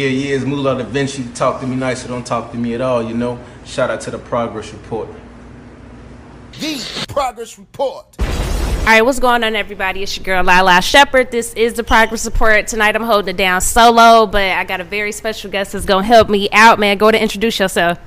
Yeah, yeah, it's Mulah DaVinci. Talk to me nice or don't talk to me at all, you know. Shout out to the progress report. The Progress Report. All right, what's going on, everybody? It's your girl Lila Shepherd. This is the progress report. Tonight I'm holding it down solo, but I got a very special guest that's gonna help me out, man. Go to introduce yourself.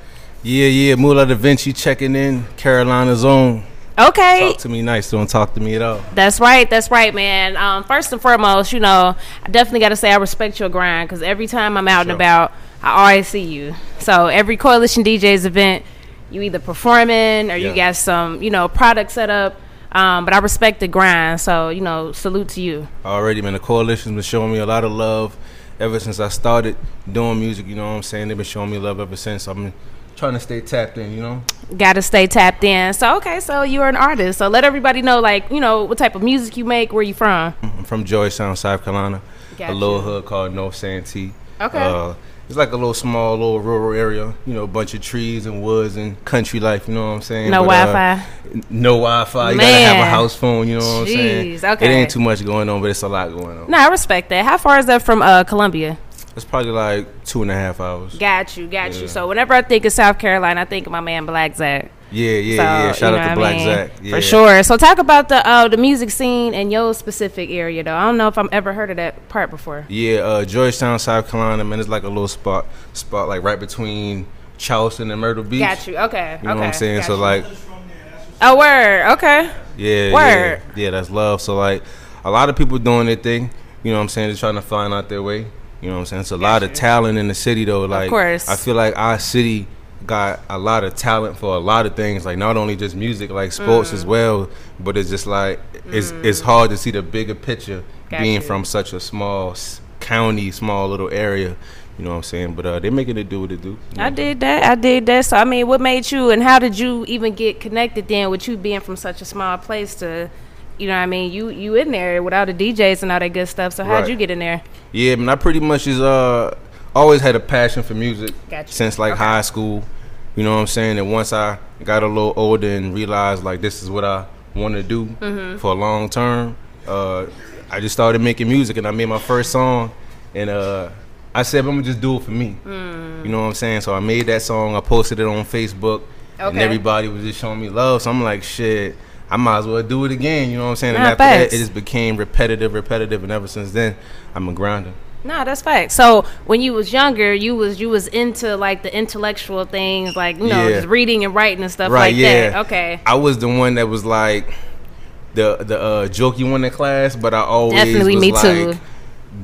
Yeah, yeah, Mulah DaVinci checking in, Carolina's own. Okay, Talk to me nice, don't talk to me at all. that's right. That's right, man. Um, first and foremost, you know, I definitely got to say I respect your grind because every time I'm out and about, I always see you. So every Coalition DJs event, you either performing or you Yeah. got some, you know, product set up. Um, but I respect the grind, so you know, salute to you. Already, man, the coalition's been showing me a lot of love ever since I started doing music, you know what I'm saying? They've been showing me love ever since. I'm trying to stay tapped in, you know? Got to stay tapped in. So okay, so you're an artist. So let everybody know, like you know, what type of music you make, where you from. I'm from Georgetown, South Carolina, Got a little hood called North Santee. Okay. Uh, it's like a little small, little rural area, you know, a bunch of trees and woods and country life, you know what I'm saying? No But, uh, Wi-Fi. no Wi-Fi. You gotta have a house phone, you know what I'm saying? Okay. It ain't too much going on, but it's a lot going on. No, I respect that. How far is that from uh, Columbia? It's probably like two and a half hours. Got you, got Yeah. you. So whenever I think of South Carolina, I think of my man Black Zach. Yeah, yeah, So, yeah. Shout out to Black I mean? Zach. Yeah. For sure. So talk about the uh, the music scene in your specific area, though. I don't know if I've ever heard of that part before. Yeah, uh, Georgetown, South Carolina, man, it's like a little spot, spot like right between Charleston and Myrtle Beach. Got you. Okay. You know okay. what I'm saying? got So you. like, oh word. Okay. yeah, Word. yeah, yeah, that's love. So like, a lot of people doing their thing. You know what I'm saying? They're trying to find out their way. You know what I'm saying? It's a lot of talent in the city though. Like, of course. I feel like our city got a lot of talent for a lot of things. Like not only just music, like sports Mm. as well. But it's just like it's it's hard to see the bigger picture Got being you. from such a small county, small little area. You know what I'm saying? But uh, they're making it do what it do. you I did that. I did that. So I mean, what made you and how did you even get connected then with you being from such a small place to, you know, what I mean, you you in there without the DJs and all that good stuff. So how'd Right. you get in there? Yeah, man, I pretty much is uh always had a passion for music Gotcha. since like Okay. high school. You know what I'm saying? And once I got a little older and realized like this is what I want to do Mm-hmm. for a long term, uh, I just started making music and I made my first song and uh I said I'm gonna just do it for me. Mm. You know what I'm saying? So I made that song. I posted it on Facebook, and everybody was just showing me love. So I'm like, shit. I might as well do it again. You know what I'm saying? and Nah, after that, facts. it just became repetitive, repetitive, and ever since then, I'm a grinder. No, that's fact. So when you was younger, you was you was into like the intellectual things, like you know, Yeah. just reading and writing and stuff right, like yeah. that. Okay. I was the one that was like the the uh, jokey one in class, but I always Definitely was me like too.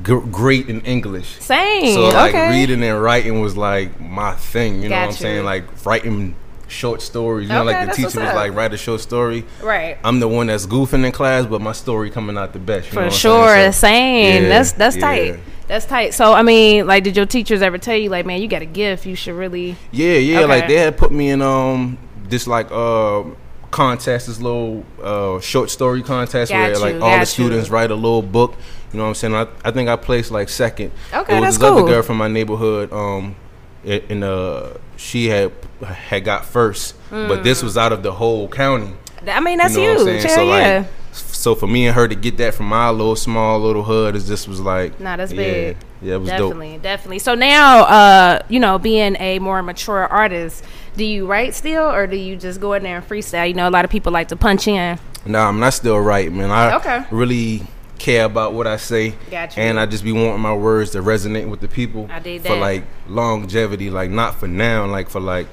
gr- great in English. Same. So like okay. reading and writing was like my thing. You know what I'm you. saying? Like writing short stories. You know, Okay, like the teacher was like write a short story. Right. I'm the one that's goofing in class, but my story coming out the best. You For sure? So, same. yeah, that's that's yeah. tight. That's tight. So I mean, like, did your teachers ever tell you, like, man, you got a gift, you should really? Yeah, yeah. Okay. Like they had put me in um this like uh contest, this little uh short story contest Got where you, like all the students you. write a little book. You know what I'm saying? I, I think I placed like second. Okay, it was that's this other girl from my neighborhood. Um, in uh she had had got first, but this was out of the whole county. I mean, that's you know what I'm huge. Hell So yeah. like, so for me and her to get that from my little small little hood is just was like, not as yeah, big. Yeah, it was definitely, definitely. So now, uh, you know, being a more mature artist, do you write still, or do you just go in there and freestyle? You know, a lot of people like to punch in. dope. Nah, I'm not still right, man. I Okay. really care about what I say, Got you. and I just be wanting my words to resonate with the people I dig for like longevity, like not for now, like for like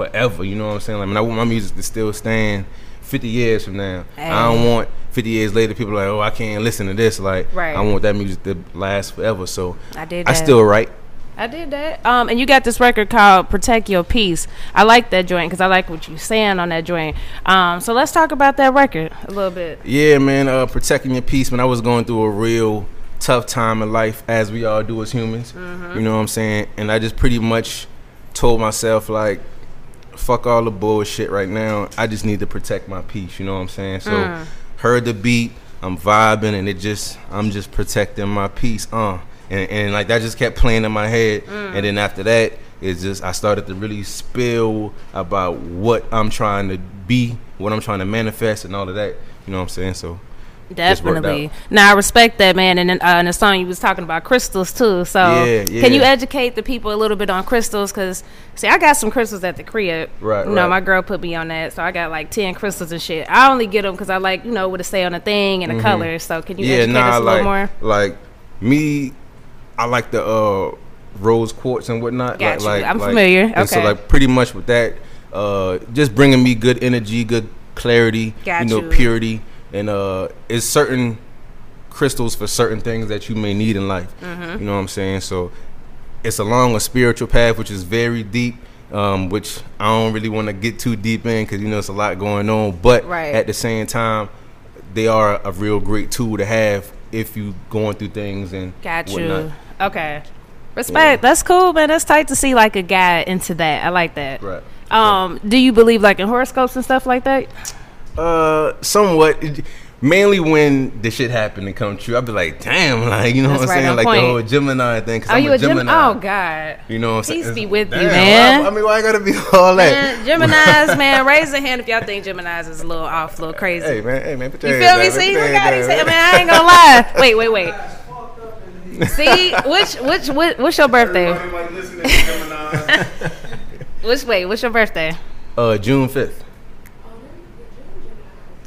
forever. You know what I'm saying? Like, I, mean, I want my music to still stand 50 years from now. I don't want 50 years later people like, oh, I can't listen to this. Like, Right. I want that music to last forever. So I did I still write. I did that. Um, and you got this record called "Protect Your Peace." I like that joint because I like what you're saying on that joint. Um, so let's talk about that record a little bit. Yeah, man. Uh, protecting your peace. When I was going through a real tough time in life, as we all do as humans. Mm-hmm. You know what I'm saying? And I just pretty much told myself like, fuck all the bullshit right now. I just need to protect my peace. You know what I'm saying? So Mm. heard the beat. I'm vibing, and it just I'm just protecting my peace. Uh, and, and like that just kept playing in my head. Mm. And then after that, it's just I started to really spill about what I'm trying to be, what I'm trying to manifest, and all of that. You know what I'm saying? So Definitely. Now I respect that, man. And uh, in the song you was talking about crystals too. So Yeah, can you educate the people a little bit on crystals? Because see, I got some crystals at the crib. Right, You know, right. my girl put me on that, so I got like ten crystals and shit. I only get them because I like you know what to say on a thing and the colors. So can you Mm-hmm. yeah, educate nah, us a like little more? like me, I like the uh rose quartz and whatnot. Got like, you. like I'm like- familiar. And so like pretty much with that, uh, just bringing me good energy, good clarity, Got you know, you. purity, and uh, it's certain crystals for certain things that you may need in life. Mm-hmm. You know what I'm saying? So it's along a spiritual path, which is very deep. Um, which I don't really want to get too deep in because you know it's a lot going on. But Right. at the same time, they are a real great tool to have if you going through things and Got you. Okay. Respect. That's cool, man. That's tight to see like a guy into that. I like that. Right. Um, do you believe like in horoscopes and stuff like that? Uh, somewhat. Mainly when the shit happened to come true, I'd be like, damn, like you know That's what I'm right saying, like point. the whole Gemini thing. Cause Are I'm you a a Gemini? Gemini. Oh God. You know what I'm saying? Peace be It's- with you, man. I, I mean, why I gotta be all that? Man, Gemini's, man, raise a hand if y'all think Gemini's is a little off, a little crazy. Hey man, hey man, put you feel me? down, See, look how hands he man, I ain't gonna lie. Wait, wait, wait. See, which, which, which, what's your birthday? Which, wait, what's your birthday? Uh, June fifth.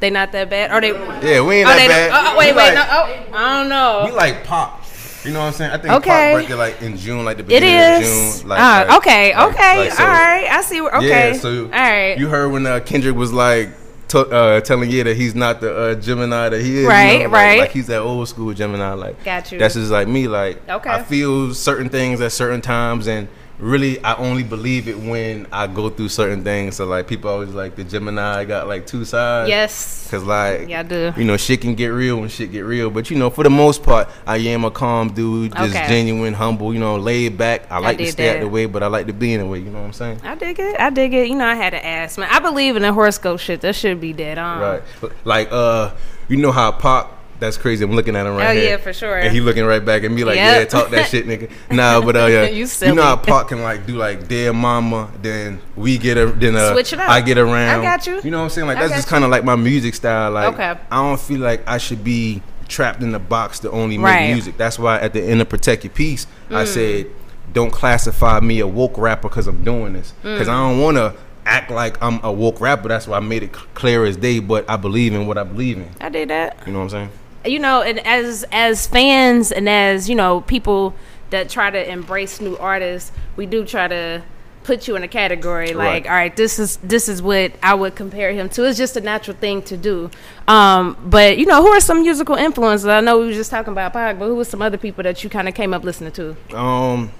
They not that bad? Or they? Yeah, we ain't that they bad. Oh, oh, wait, We wait, like- no, oh, I don't know. We know. like pop. You know what I'm saying? I think Okay. pop birthday like in June, like the beginning is. of June. Like, Ah, like- okay, like- okay, so- all right. I see. Where, okay, Yeah, so all right. You heard when uh, Kendrick was like t- uh, telling you that he's not the uh, Gemini that he is. you Right, know, like- right. Like he's that old school Gemini. Like Got you. That's just like me. Like Okay. I feel certain things at certain times, and really I only believe it when I go through certain things. So like people always like the Gemini got like two sides. yes. Cause like Yeah, I do. you know shit can get real when shit get real, but you know for the most part I am a calm dude, just Okay. genuine, humble, you know, laid back. I like to stay out the way, but I like to be in the way. You know what I'm saying? I dig it. I dig it. You know, I had to ask, man. I believe in the horoscope shit. That should be dead on. Right. Like uh you know how Pac that's crazy. I'm looking at him right Oh, here. yeah, for sure. And he looking right back at me like, Yep. yeah, talk that shit, nigga. Nah, but uh, yeah, You you, know how silly. Pac can like do like dear mama, then we get a then uh, Switch it up. I get around. I got you. You know what I'm saying? Like I that's just kind of like my music style. Like Okay. I don't feel like I should be trapped in the box to only make Right. Mm. music. That's why at the end of Protect Your Peace, I said, don't classify me a woke rapper because I'm doing this. Mm. Because I don't want to act like I'm a woke rapper. That's why I made it clear as day. But I believe in what I believe in. I did that. You know what I'm saying? You know, and as as fans and as you know, people that try to embrace new artists, we do try to put you in a category like, Right. all right, this is this is what I would compare him to. It's just a natural thing to do. Um, but you know, who are some musical influences? I know we were just talking about Pac, but who were some other people that you kind of came up listening to? Um,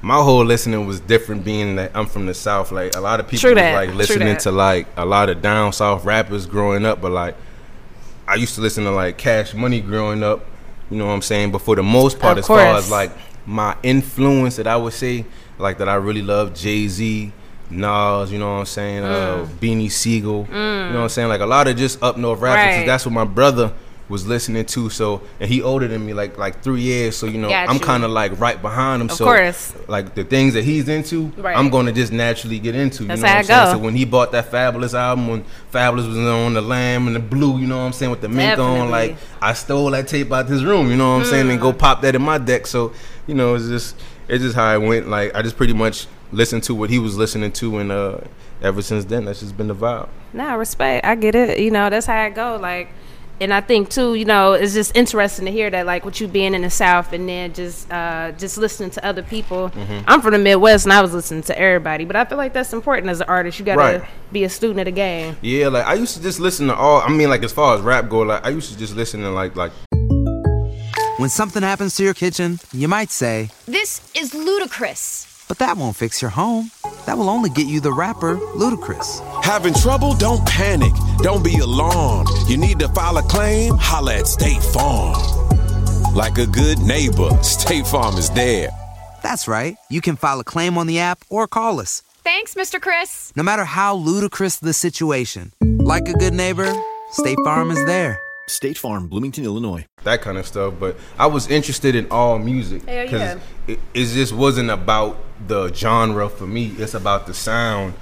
my whole listening was different, being that I'm from the south. Like a lot of people was like listening to like a lot of down south rappers growing up, but like I used to listen to like Cash Money growing up. You know what I'm saying? But for the most part, Of as far as like my influence that I would say, like that I really love Jay Z, Nas. You know what I'm saying? Mm. Uh, Beanie Sigel. You know what I'm saying? Like a lot of just up north rappers. Right. That's what my brother was listening to. So and he older than me like like three years. So you know Got I'm kind of like right behind him. Of so course. like the things that he's into, Right. I'm gonna just naturally get into. That's you know how what I'm saying? go. So when he bought that Fabolous album, when Fabolous was on the Lamb and the Blue, you know what I'm saying, with the mink Definitely. on, like I stole that tape out of his room. You know what I'm saying, and go Mm. pop that in my deck. So you know, it's just it's just how I went. Like I just pretty much listened to what he was listening to, and uh, ever since then, that's just been the vibe. Nah, respect. I get it. You know, that's how it go. Like, and I think too, you know, it's just interesting to hear that, like, with you being in the South and then just uh, just listening to other people. Mm-hmm. I'm from the Midwest and I was listening to everybody, but I feel like that's important as an artist. You gotta Right. be a student of the game. Yeah, like I used to just listen to all. I mean, like as far as rap go, like I used to just listen to like like When something happens to your kitchen, you might say, This is ludicrous. but that won't fix your home. That will only get you the rapper, Ludacris. Having trouble? Don't panic. Don't be alarmed. You need to file a claim? Holla at State Farm. Like a good neighbor, State Farm is there. That's right. You can file a claim on the app or call us. Thanks, Mr. Chris. No matter how ludicrous the situation, like a good neighbor, State Farm is there. State Farm, Bloomington, Illinois. that kind of stuff. But I was interested in all music Hell yeah. it, it just wasn't about the genre for me. It's about the sound.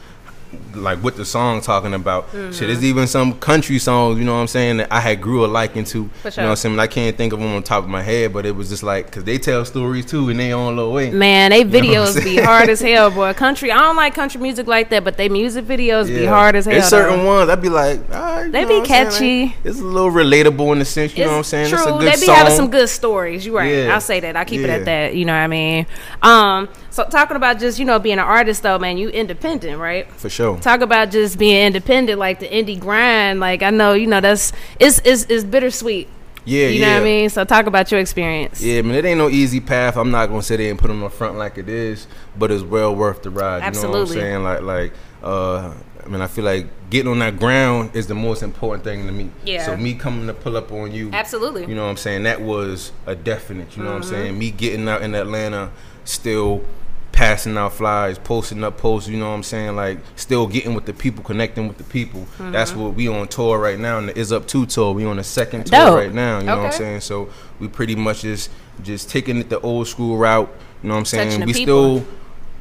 Like what the song talking about. Mm-hmm. Shit, there's even some country songs, you know what I'm saying, that I had grew a liking to. For You know what I'm saying? I can't think of them on top of my head, but it was just like, because they tell stories too in their own little way. Man, they know what I'm videos be hard as hell, boy. Country, I don't like country music like that, but they music videos be hard as hell. There's certain though. ones I'd be like, all right, They know be what I'm saying? catchy. Like, it's a little relatable in the sense, you know what I'm saying? True, It's a good they be song. having some good stories. You right. Yeah. I'll say that. I keep it at that. You know what I mean? Um, so talking about just you know being an artist though, man, you independent, right? For sure. Talk about just being independent, like the indie grind. Like I know you know that's it's it's, it's bittersweet. Yeah, you yeah. know what I mean. So talk about your experience. Yeah, man, it ain't no easy path. I'm not gonna sit there and put on the front like it is, but it's well worth the ride. Absolutely. You know what I'm saying? Like, like, uh, I mean, I feel like getting on that ground is the most important thing to me. Yeah. So me coming to pull up on you, Absolutely. You know what I'm saying? That was a definite. You know what Mm-hmm. I'm saying? Me getting out in Atlanta, still passing out flyers, posting up posts. You know what I'm saying? Like, still getting with the people, connecting with the people. Mm-hmm. That's what we on tour right now. And the Is Up Two tour. We on the second tour Dope. right now. You know what I'm saying? So we pretty much just just taking it the old school route. You know what I'm saying? Touching we still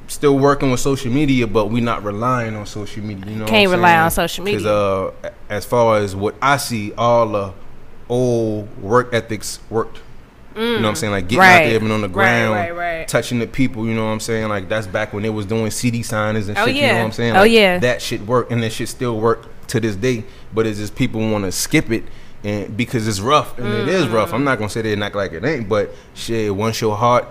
still working with social media, but we not relying on social media. You know, Can't rely saying? on social media. 'Cause, uh, as far as what I see, all the old work ethics worked. You know what I'm saying? Like getting out Mm. There, even on the ground, right, right. touching the people. You know what I'm saying? Like that's back when they was doing CD signings and Oh, shit. You know what I'm saying? Oh, Like, yeah. That shit worked, and that shit still work to this day. But it's just people want to skip it, and because it's rough, and it is Mm. rough. I'm not gonna say they and act like it ain't, but shit, once your heart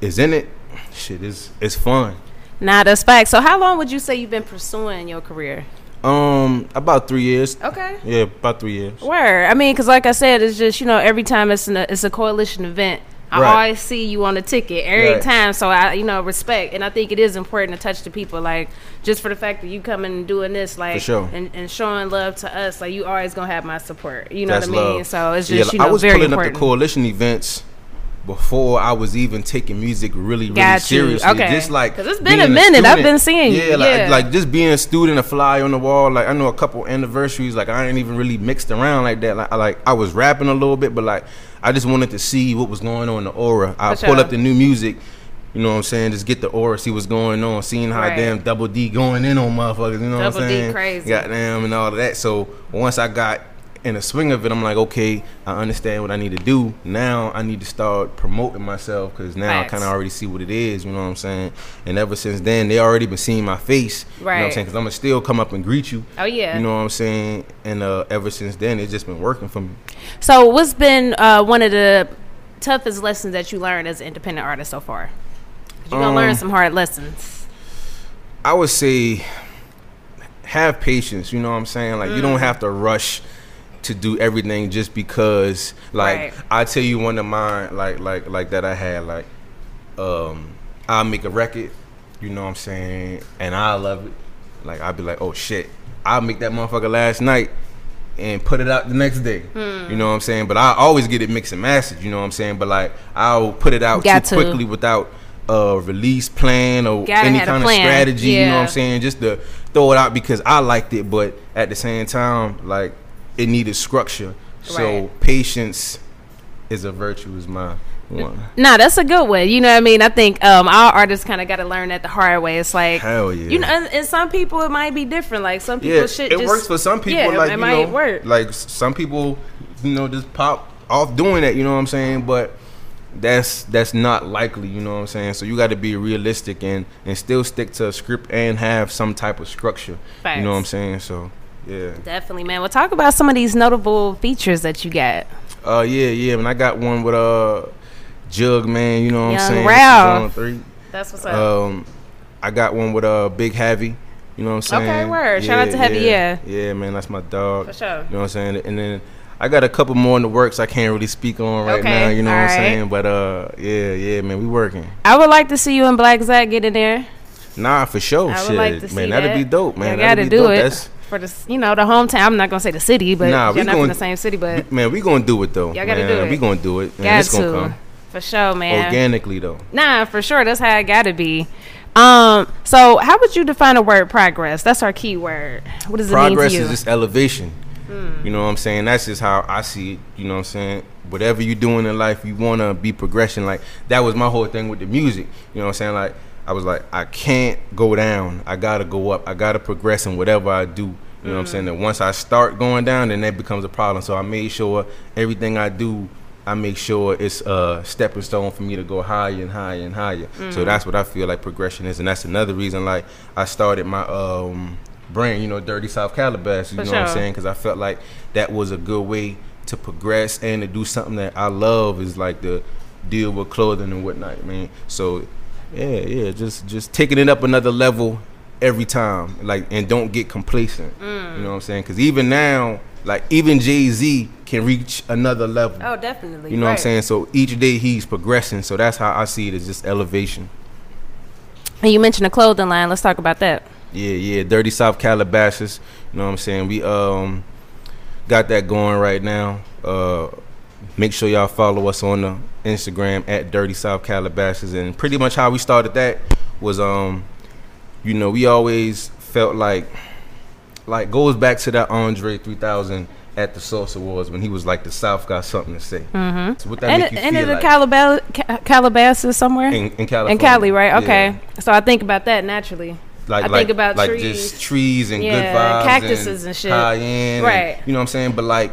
is in it, shit is it's fun. Nah, that's facts. So how long would you say you've been pursuing your career? Um, about three years. Okay. Yeah, about three years. Where I mean, because like I said, it's just you know every time it's an, it's a coalition event. I Right. always see you on the ticket every Right. time, so I you know respect, and I think it is important to touch the people, like just for the fact that you coming and doing this, like sure. and, and showing love to us, like you always gonna have my support. You know That's what I mean? love. So it's Yeah, just you know I was very pulling important. up the coalition events before I was even taking music really, really Got you. seriously. Okay. Just like 'Cause it's been a minute. I've been seeing you. Yeah, like, Yeah. like just being a student, a fly on the wall. Like I know a couple anniversaries. Like I ain't even really mixed around like that. Like I, like I was rapping a little bit, but like I just wanted to see what was going on in the aura. I pull sure. up the new music. You know what I'm saying? Just get the aura, see what's going on, seeing how Right. damn Double D going in on motherfuckers. You know what I'm D saying? crazy. Goddamn and all of that. So once I got in the swing of it, I'm like, okay, I understand what I need to do. Now I need to start promoting myself because now Facts. I kind of already see what it is. You know what I'm saying? And ever since then, they already been seeing my face. You know what I'm saying? Because I'm gonna still come up and greet you. Oh, yeah. You know what I'm saying? And uh, ever since then, it's just been working for me. So what's been uh, one of the toughest lessons that you learned as an independent artist so far? You're gonna learn Um, some hard lessons. I would say have patience, you know what I'm saying? Like you Mm. don't have to rush to do everything just because like Right. I tell you one of mine like like like that I had like um I'll make a record, you know what I'm saying, and I love it. Like I'll be like, oh shit, I'll make that motherfucker last night and put it out the next day. Hmm. You know what I'm saying? But I always get it mixed and matched, you know what I'm saying? But like I'll put it out Got too to. quickly without a release plan or Gotta any kind of strategy, you know what I'm saying? Just to throw it out because I liked it, but at the same time, like it needed structure. So Right. patience is a virtue is my one. Nah, that's a good one. You know what I mean? I think um, our artists kind of got to learn that the hard way. It's like, Hell yeah. you know, and, and some people it might be different. Like some people, Yeah, shit it just, works for some people. Yeah, like it you might know, work. like some people, you know, just pop off doing that. You know what I'm saying? But that's that's not likely. You know what I'm saying? So you got to be realistic and and still stick to a script and have some type of structure. You know what I'm saying? So Yeah. Definitely, man. Well, talk about some of these notable features that you got. Uh, yeah, yeah. And I got one with uh, Juugman. You know what Yung I'm saying? Ralph. Three. That's what's up. Um, I got one with uh, Big Heavy. You know what I'm saying? Okay, word. Shout out to Heavy, yeah. Yeah, man, that's my dog. For sure. You know what I'm saying? And then I got a couple more in the works I can't really speak on right Okay, now. You know what I'm saying? But uh, yeah, yeah, man, we working. I would like to see you and Black Zach get in there. Nah, for sure. I would Shit, like to see man, that. that'd be dope, man. You That'd gotta be do dope. it That's, for the, you know, the hometown. I'm not gonna say the city, but Nah, we you're not gon- the same city, but man, we gonna do it though. Y'all gotta man. do it. We gonna do it. Man, got it's gonna to come for sure, man. organically though. Nah, for sure. That's how it got to be. Um, so how would you define the word progress? That's our key word. What does Progress it mean to you? is just elevation. Mm. You know what I'm saying? That's just how I see it. You know what I'm saying? Whatever you're doing in life, you want to be progression. Like that was my whole thing with the music. You know what I'm saying? Like I was like, I can't go down. I gotta go up. I gotta progress in whatever I do. You know what I'm saying? That once I start going down, then that becomes a problem. So I made sure everything I do, I make sure it's a stepping stone for me to go higher and higher and higher. So Mhm. that's what I feel like progression is, and that's another reason like I started my um brand, you know, Dirty South Calabasas. You For know what I'm saying? Because I felt like that was a good way to progress and to do something that I love is like the deal with clothing and whatnot, man. So yeah, yeah, just just taking it up another level every time, like, and don't get complacent. Mm. You know what I'm saying? Because even now, like, even Jay Z can reach another level. Oh, definitely. You know what I'm saying? So each day he's progressing. So that's how I see it as just elevation. And you mentioned the clothing line. Let's talk about that. Yeah, yeah, Dirty South Calabasas. You know what I'm saying? We um got that going right now. Uh make sure y'all follow us on the Instagram at Dirty South Calabasas and pretty much how we started that was um you know, we always felt like like goes back to that Andre 3000 at the Source Awards when he was like the South got something to say. Mm-hmm. So what that and make you and feel like? Calabas- Ca- Calabasas somewhere In- in In Cali, right? Okay. yeah. So I think about that naturally. like I like, think about like trees. just trees and Yeah, good vibes cactuses and shit. high end Right. you know what I'm saying but like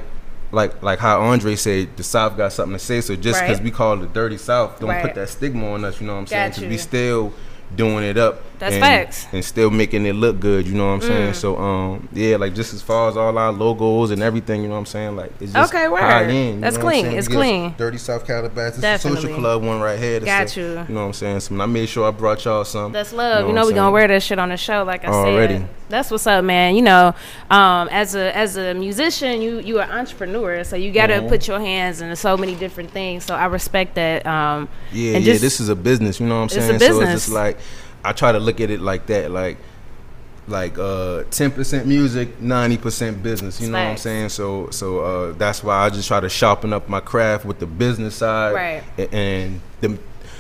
like like how Andre said the South got something to say so just because Right. we call it the dirty South don't Right. put that stigma on us you know what I'm saying because we still doing it up That's and, facts. and still making it look good you know what I'm saying Mm. so um yeah like just as far as all our logos and everything you know what I'm saying like it's just Okay, word. high end, you That's know clean. It's us clean. Dirty South Calabasas it's a social club one right here Got a- you. you know what I'm saying so I made sure I brought y'all some That's love. You know, I'm we gonna wear that shit on the show, like I Already. said. That's what's up, man. You know, um, as a as a musician, you you are entrepreneur, so you got to Mhm. put your hands into so many different things. So I respect that. Um, Yeah, yeah, just- this is a business, you know what I'm It's saying? So it's just like I try to look at it like that, like like uh 10% music, 90% business, you know what I'm saying? So so uh that's why I just try to sharpen up my craft with the business side Right. a- and the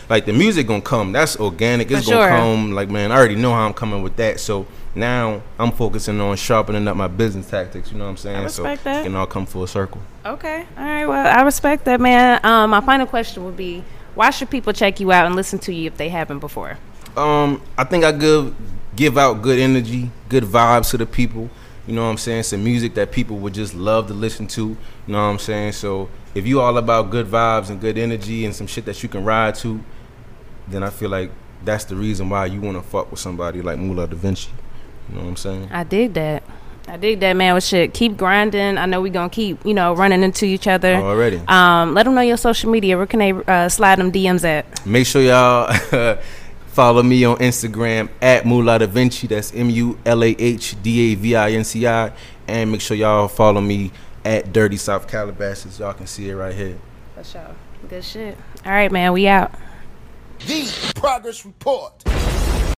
like the music gonna come. That's organic. It's For gonna sure. come. Like man, I already know how I'm coming with that. So now I'm focusing on sharpening up my business tactics. You know what I'm saying? I respect so that. it can all come full circle. okay, all right. Well, I respect that, man. Um, my final question would be, why should people check you out and listen to you if they haven't before? Um, I think I give give out good energy, good vibes to the people. You know what I'm saying? Some music that people would just love to listen to. You know what I'm saying? So if you all about good vibes and good energy and some shit that you can ride to, then I feel like that's the reason why you want to fuck with somebody like Mulah DaVinci. You know what I'm saying? I dig that. I dig that, man. With shit, keep grinding. I know we gonna keep, you know, running into each other. Already. Um, let them know your social media. Where can they uh, slide them DMs at? Make sure y'all follow me on Instagram at Mulah DaVinci. That's M U L A H D A V I N C I. And make sure y'all follow me at Dirty South Calabasas. Y'all can see it right here. For sure. Good shit. All right, man. We out. The Progress Report.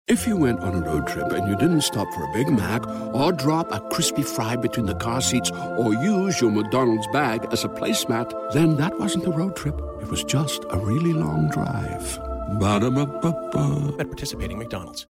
If you went on a road trip and you didn't stop for a Big Mac or drop a crispy fry between the car seats or use your McDonald's bag as a placemat, then that wasn't a road trip. It was just a really long drive. Ba-da-ba-ba-ba. At participating McDonald's.